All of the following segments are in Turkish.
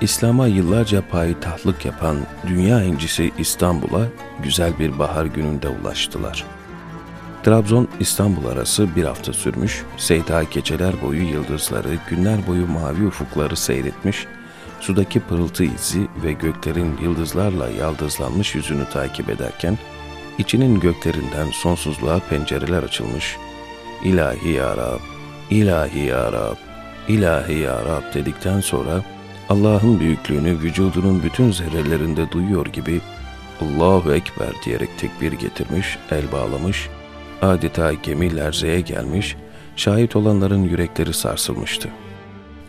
İslam'a yıllarca payitahtlık yapan dünya incisi İstanbul'a güzel bir bahar gününde ulaştılar. Trabzon İstanbul arası bir hafta sürmüş, Seyda geceler boyu yıldızları, günler boyu mavi ufukları seyretmiş, sudaki pırıltı izi ve göklerin yıldızlarla yaldızlanmış yüzünü takip ederken, içinin göklerinden sonsuzluğa pencereler açılmış, İlahi Ya Rab, İlahi Ya Rab, İlahi Ya Rab dedikten sonra, Allah'ın büyüklüğünü vücudunun bütün zerrelerinde duyuyor gibi Allahu Ekber diyerek tekbir getirmiş, el bağlamış, adeta gemi lerzeye gelmiş, şahit olanların yürekleri sarsılmıştı.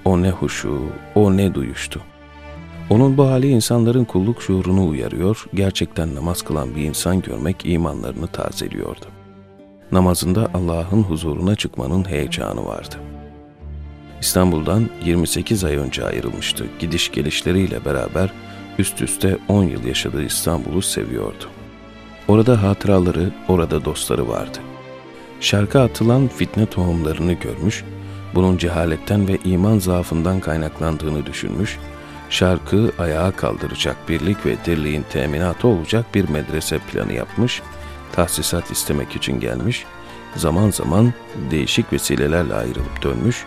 O ne huşu, o ne duyuştu. Onun bu hali insanların kulluk şuurunu uyarıyor, gerçekten namaz kılan bir insan görmek imanlarını tazeliyordu. Namazında Allah'ın huzuruna çıkmanın heyecanı vardı.'' İstanbul'dan 28 ay önce ayrılmıştı. Gidiş gelişleriyle beraber üst üste 10 yıl yaşadığı İstanbul'u seviyordu. Orada hatıraları, orada dostları vardı. Şarka atılan fitne tohumlarını görmüş, bunun cehaletten ve iman zaafından kaynaklandığını düşünmüş, şarkı ayağa kaldıracak birlik ve dirliğin teminatı olacak bir medrese planı yapmış, tahsisat istemek için gelmiş, zaman zaman değişik vesilelerle ayrılıp dönmüş,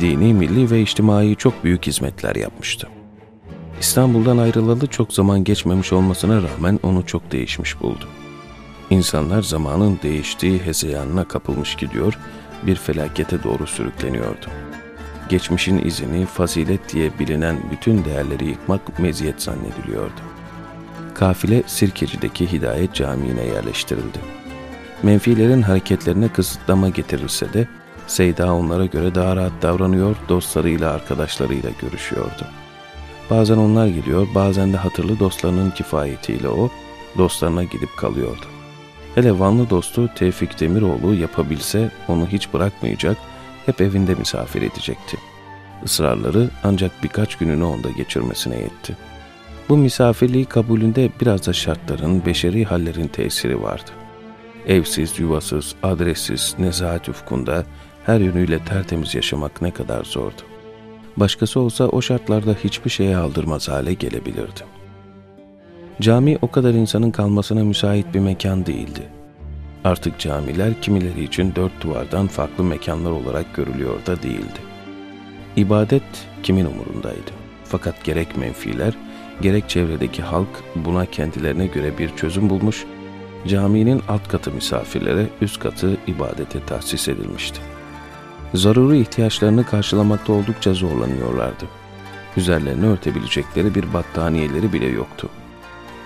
dini, milli ve içtimai çok büyük hizmetler yapmıştı. İstanbul'dan ayrılalı çok zaman geçmemiş olmasına rağmen onu çok değişmiş buldu. İnsanlar zamanın değiştiği hezeyanına kapılmış gidiyor, bir felakete doğru sürükleniyordu. Geçmişin izini, fazilet diye bilinen bütün değerleri yıkmak meziyet zannediliyordu. Kafile Sirkeci'deki Hidayet Camii'ne yerleştirildi. Menfilerin hareketlerine kısıtlama getirilse de Seyda onlara göre daha rahat davranıyor, dostlarıyla, arkadaşlarıyla görüşüyordu. Bazen onlar geliyor, bazen de hatırlı dostlarının kifayetiyle o, dostlarına gidip kalıyordu. Hele Vanlı dostu Tevfik Demiroğlu yapabilse onu hiç bırakmayacak, hep evinde misafir edecekti. Israrları ancak birkaç gününü onda geçirmesine yetti. Bu misafirliği kabulünde biraz da şartların, beşeri hallerin tesiri vardı. Evsiz, yuvasız, adressiz, nezahat ufkunda her yönüyle tertemiz yaşamak ne kadar zordu. Başkası olsa o şartlarda hiçbir şeye aldırmaz hale gelebilirdi. Cami o kadar insanın kalmasına müsait bir mekan değildi. Artık camiler kimileri için dört duvardan farklı mekanlar olarak görülüyor da değildi. İbadet kimin umurundaydı? Fakat gerek menfiler, gerek çevredeki halk buna kendilerine göre bir çözüm bulmuş, caminin alt katı misafirlere, üst katı ibadete tahsis edilmişti zaruri ihtiyaçlarını karşılamakta oldukça zorlanıyorlardı. Üzerlerini örtebilecekleri bir battaniyeleri bile yoktu.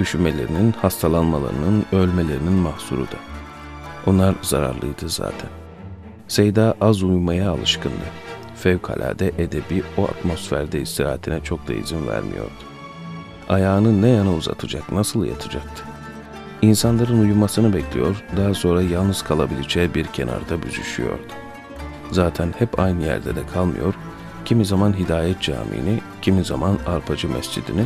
Üşümelerinin, hastalanmalarının, ölmelerinin mahsuru da. Onlar zararlıydı zaten. Seyda az uyumaya alışkındı. Fevkalade edebi o atmosferde istirahatine çok da izin vermiyordu. Ayağını ne yana uzatacak, nasıl yatacaktı? İnsanların uyumasını bekliyor, daha sonra yalnız kalabileceği bir kenarda büzüşüyordu zaten hep aynı yerde de kalmıyor, kimi zaman Hidayet Camii'ni, kimi zaman Arpacı Mescidini,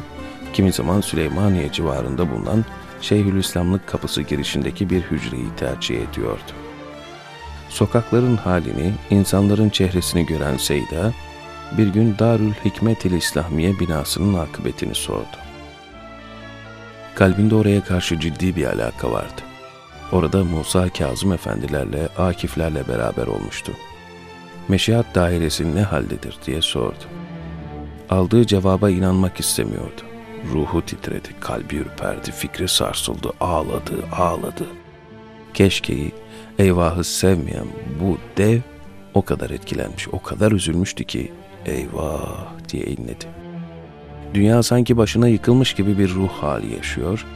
kimi zaman Süleymaniye civarında bulunan Şeyhülislamlık kapısı girişindeki bir hücreyi tercih ediyordu. Sokakların halini, insanların çehresini gören Seyda, bir gün Darül Hikmet-i İslamiye binasının akıbetini sordu. Kalbinde oraya karşı ciddi bir alaka vardı. Orada Musa Kazım efendilerle, Akiflerle beraber olmuştu meşihat dairesi ne haldedir diye sordu. Aldığı cevaba inanmak istemiyordu. Ruhu titredi, kalbi ürperdi, fikri sarsıldı, ağladı, ağladı. Keşkeyi, eyvahı sevmeyen bu dev o kadar etkilenmiş, o kadar üzülmüştü ki eyvah diye inledi. Dünya sanki başına yıkılmış gibi bir ruh hali yaşıyor,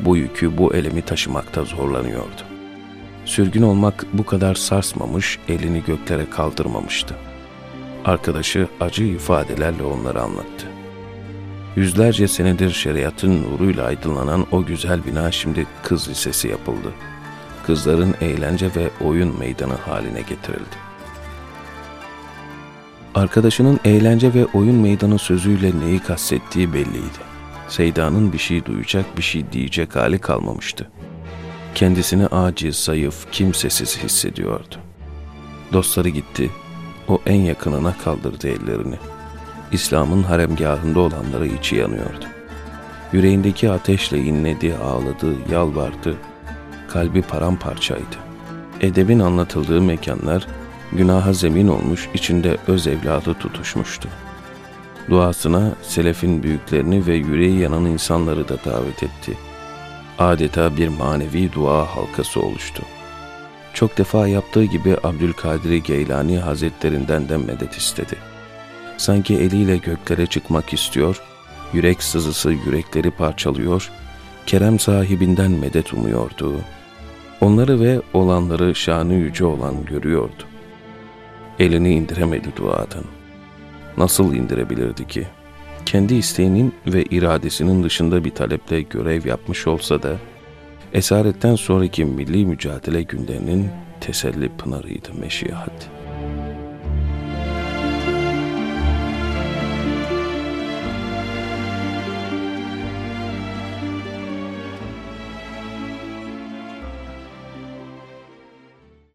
bu yükü, bu elemi taşımakta zorlanıyordu. Sürgün olmak bu kadar sarsmamış, elini göklere kaldırmamıştı. Arkadaşı acı ifadelerle onları anlattı. Yüzlerce senedir şeriatın nuruyla aydınlanan o güzel bina şimdi kız lisesi yapıldı. Kızların eğlence ve oyun meydanı haline getirildi. Arkadaşının eğlence ve oyun meydanı sözüyle neyi kastettiği belliydi. Seyda'nın bir şey duyacak, bir şey diyecek hali kalmamıştı. Kendisini aciz, zayıf, kimsesiz hissediyordu. Dostları gitti. O en yakınına kaldırdı ellerini. İslam'ın haremgahında olanlara içi yanıyordu. Yüreğindeki ateşle inledi, ağladı, yalvardı. Kalbi paramparçaydı. Edebin anlatıldığı mekanlar günaha zemin olmuş, içinde öz evladı tutuşmuştu. Duasına selefin büyüklerini ve yüreği yanan insanları da davet etti. Adeta bir manevi dua halkası oluştu. Çok defa yaptığı gibi Abdülkadir Geylani Hazretlerinden de medet istedi. Sanki eliyle göklere çıkmak istiyor, yürek sızısı yürekleri parçalıyor, kerem sahibinden medet umuyordu. Onları ve olanları şanı yüce olan görüyordu. Elini indiremedi duadan. Nasıl indirebilirdi ki? Kendi isteğinin ve iradesinin dışında bir taleple görev yapmış olsa da, esaretten sonraki milli mücadele günlerinin teselli pınarıydı meşihat.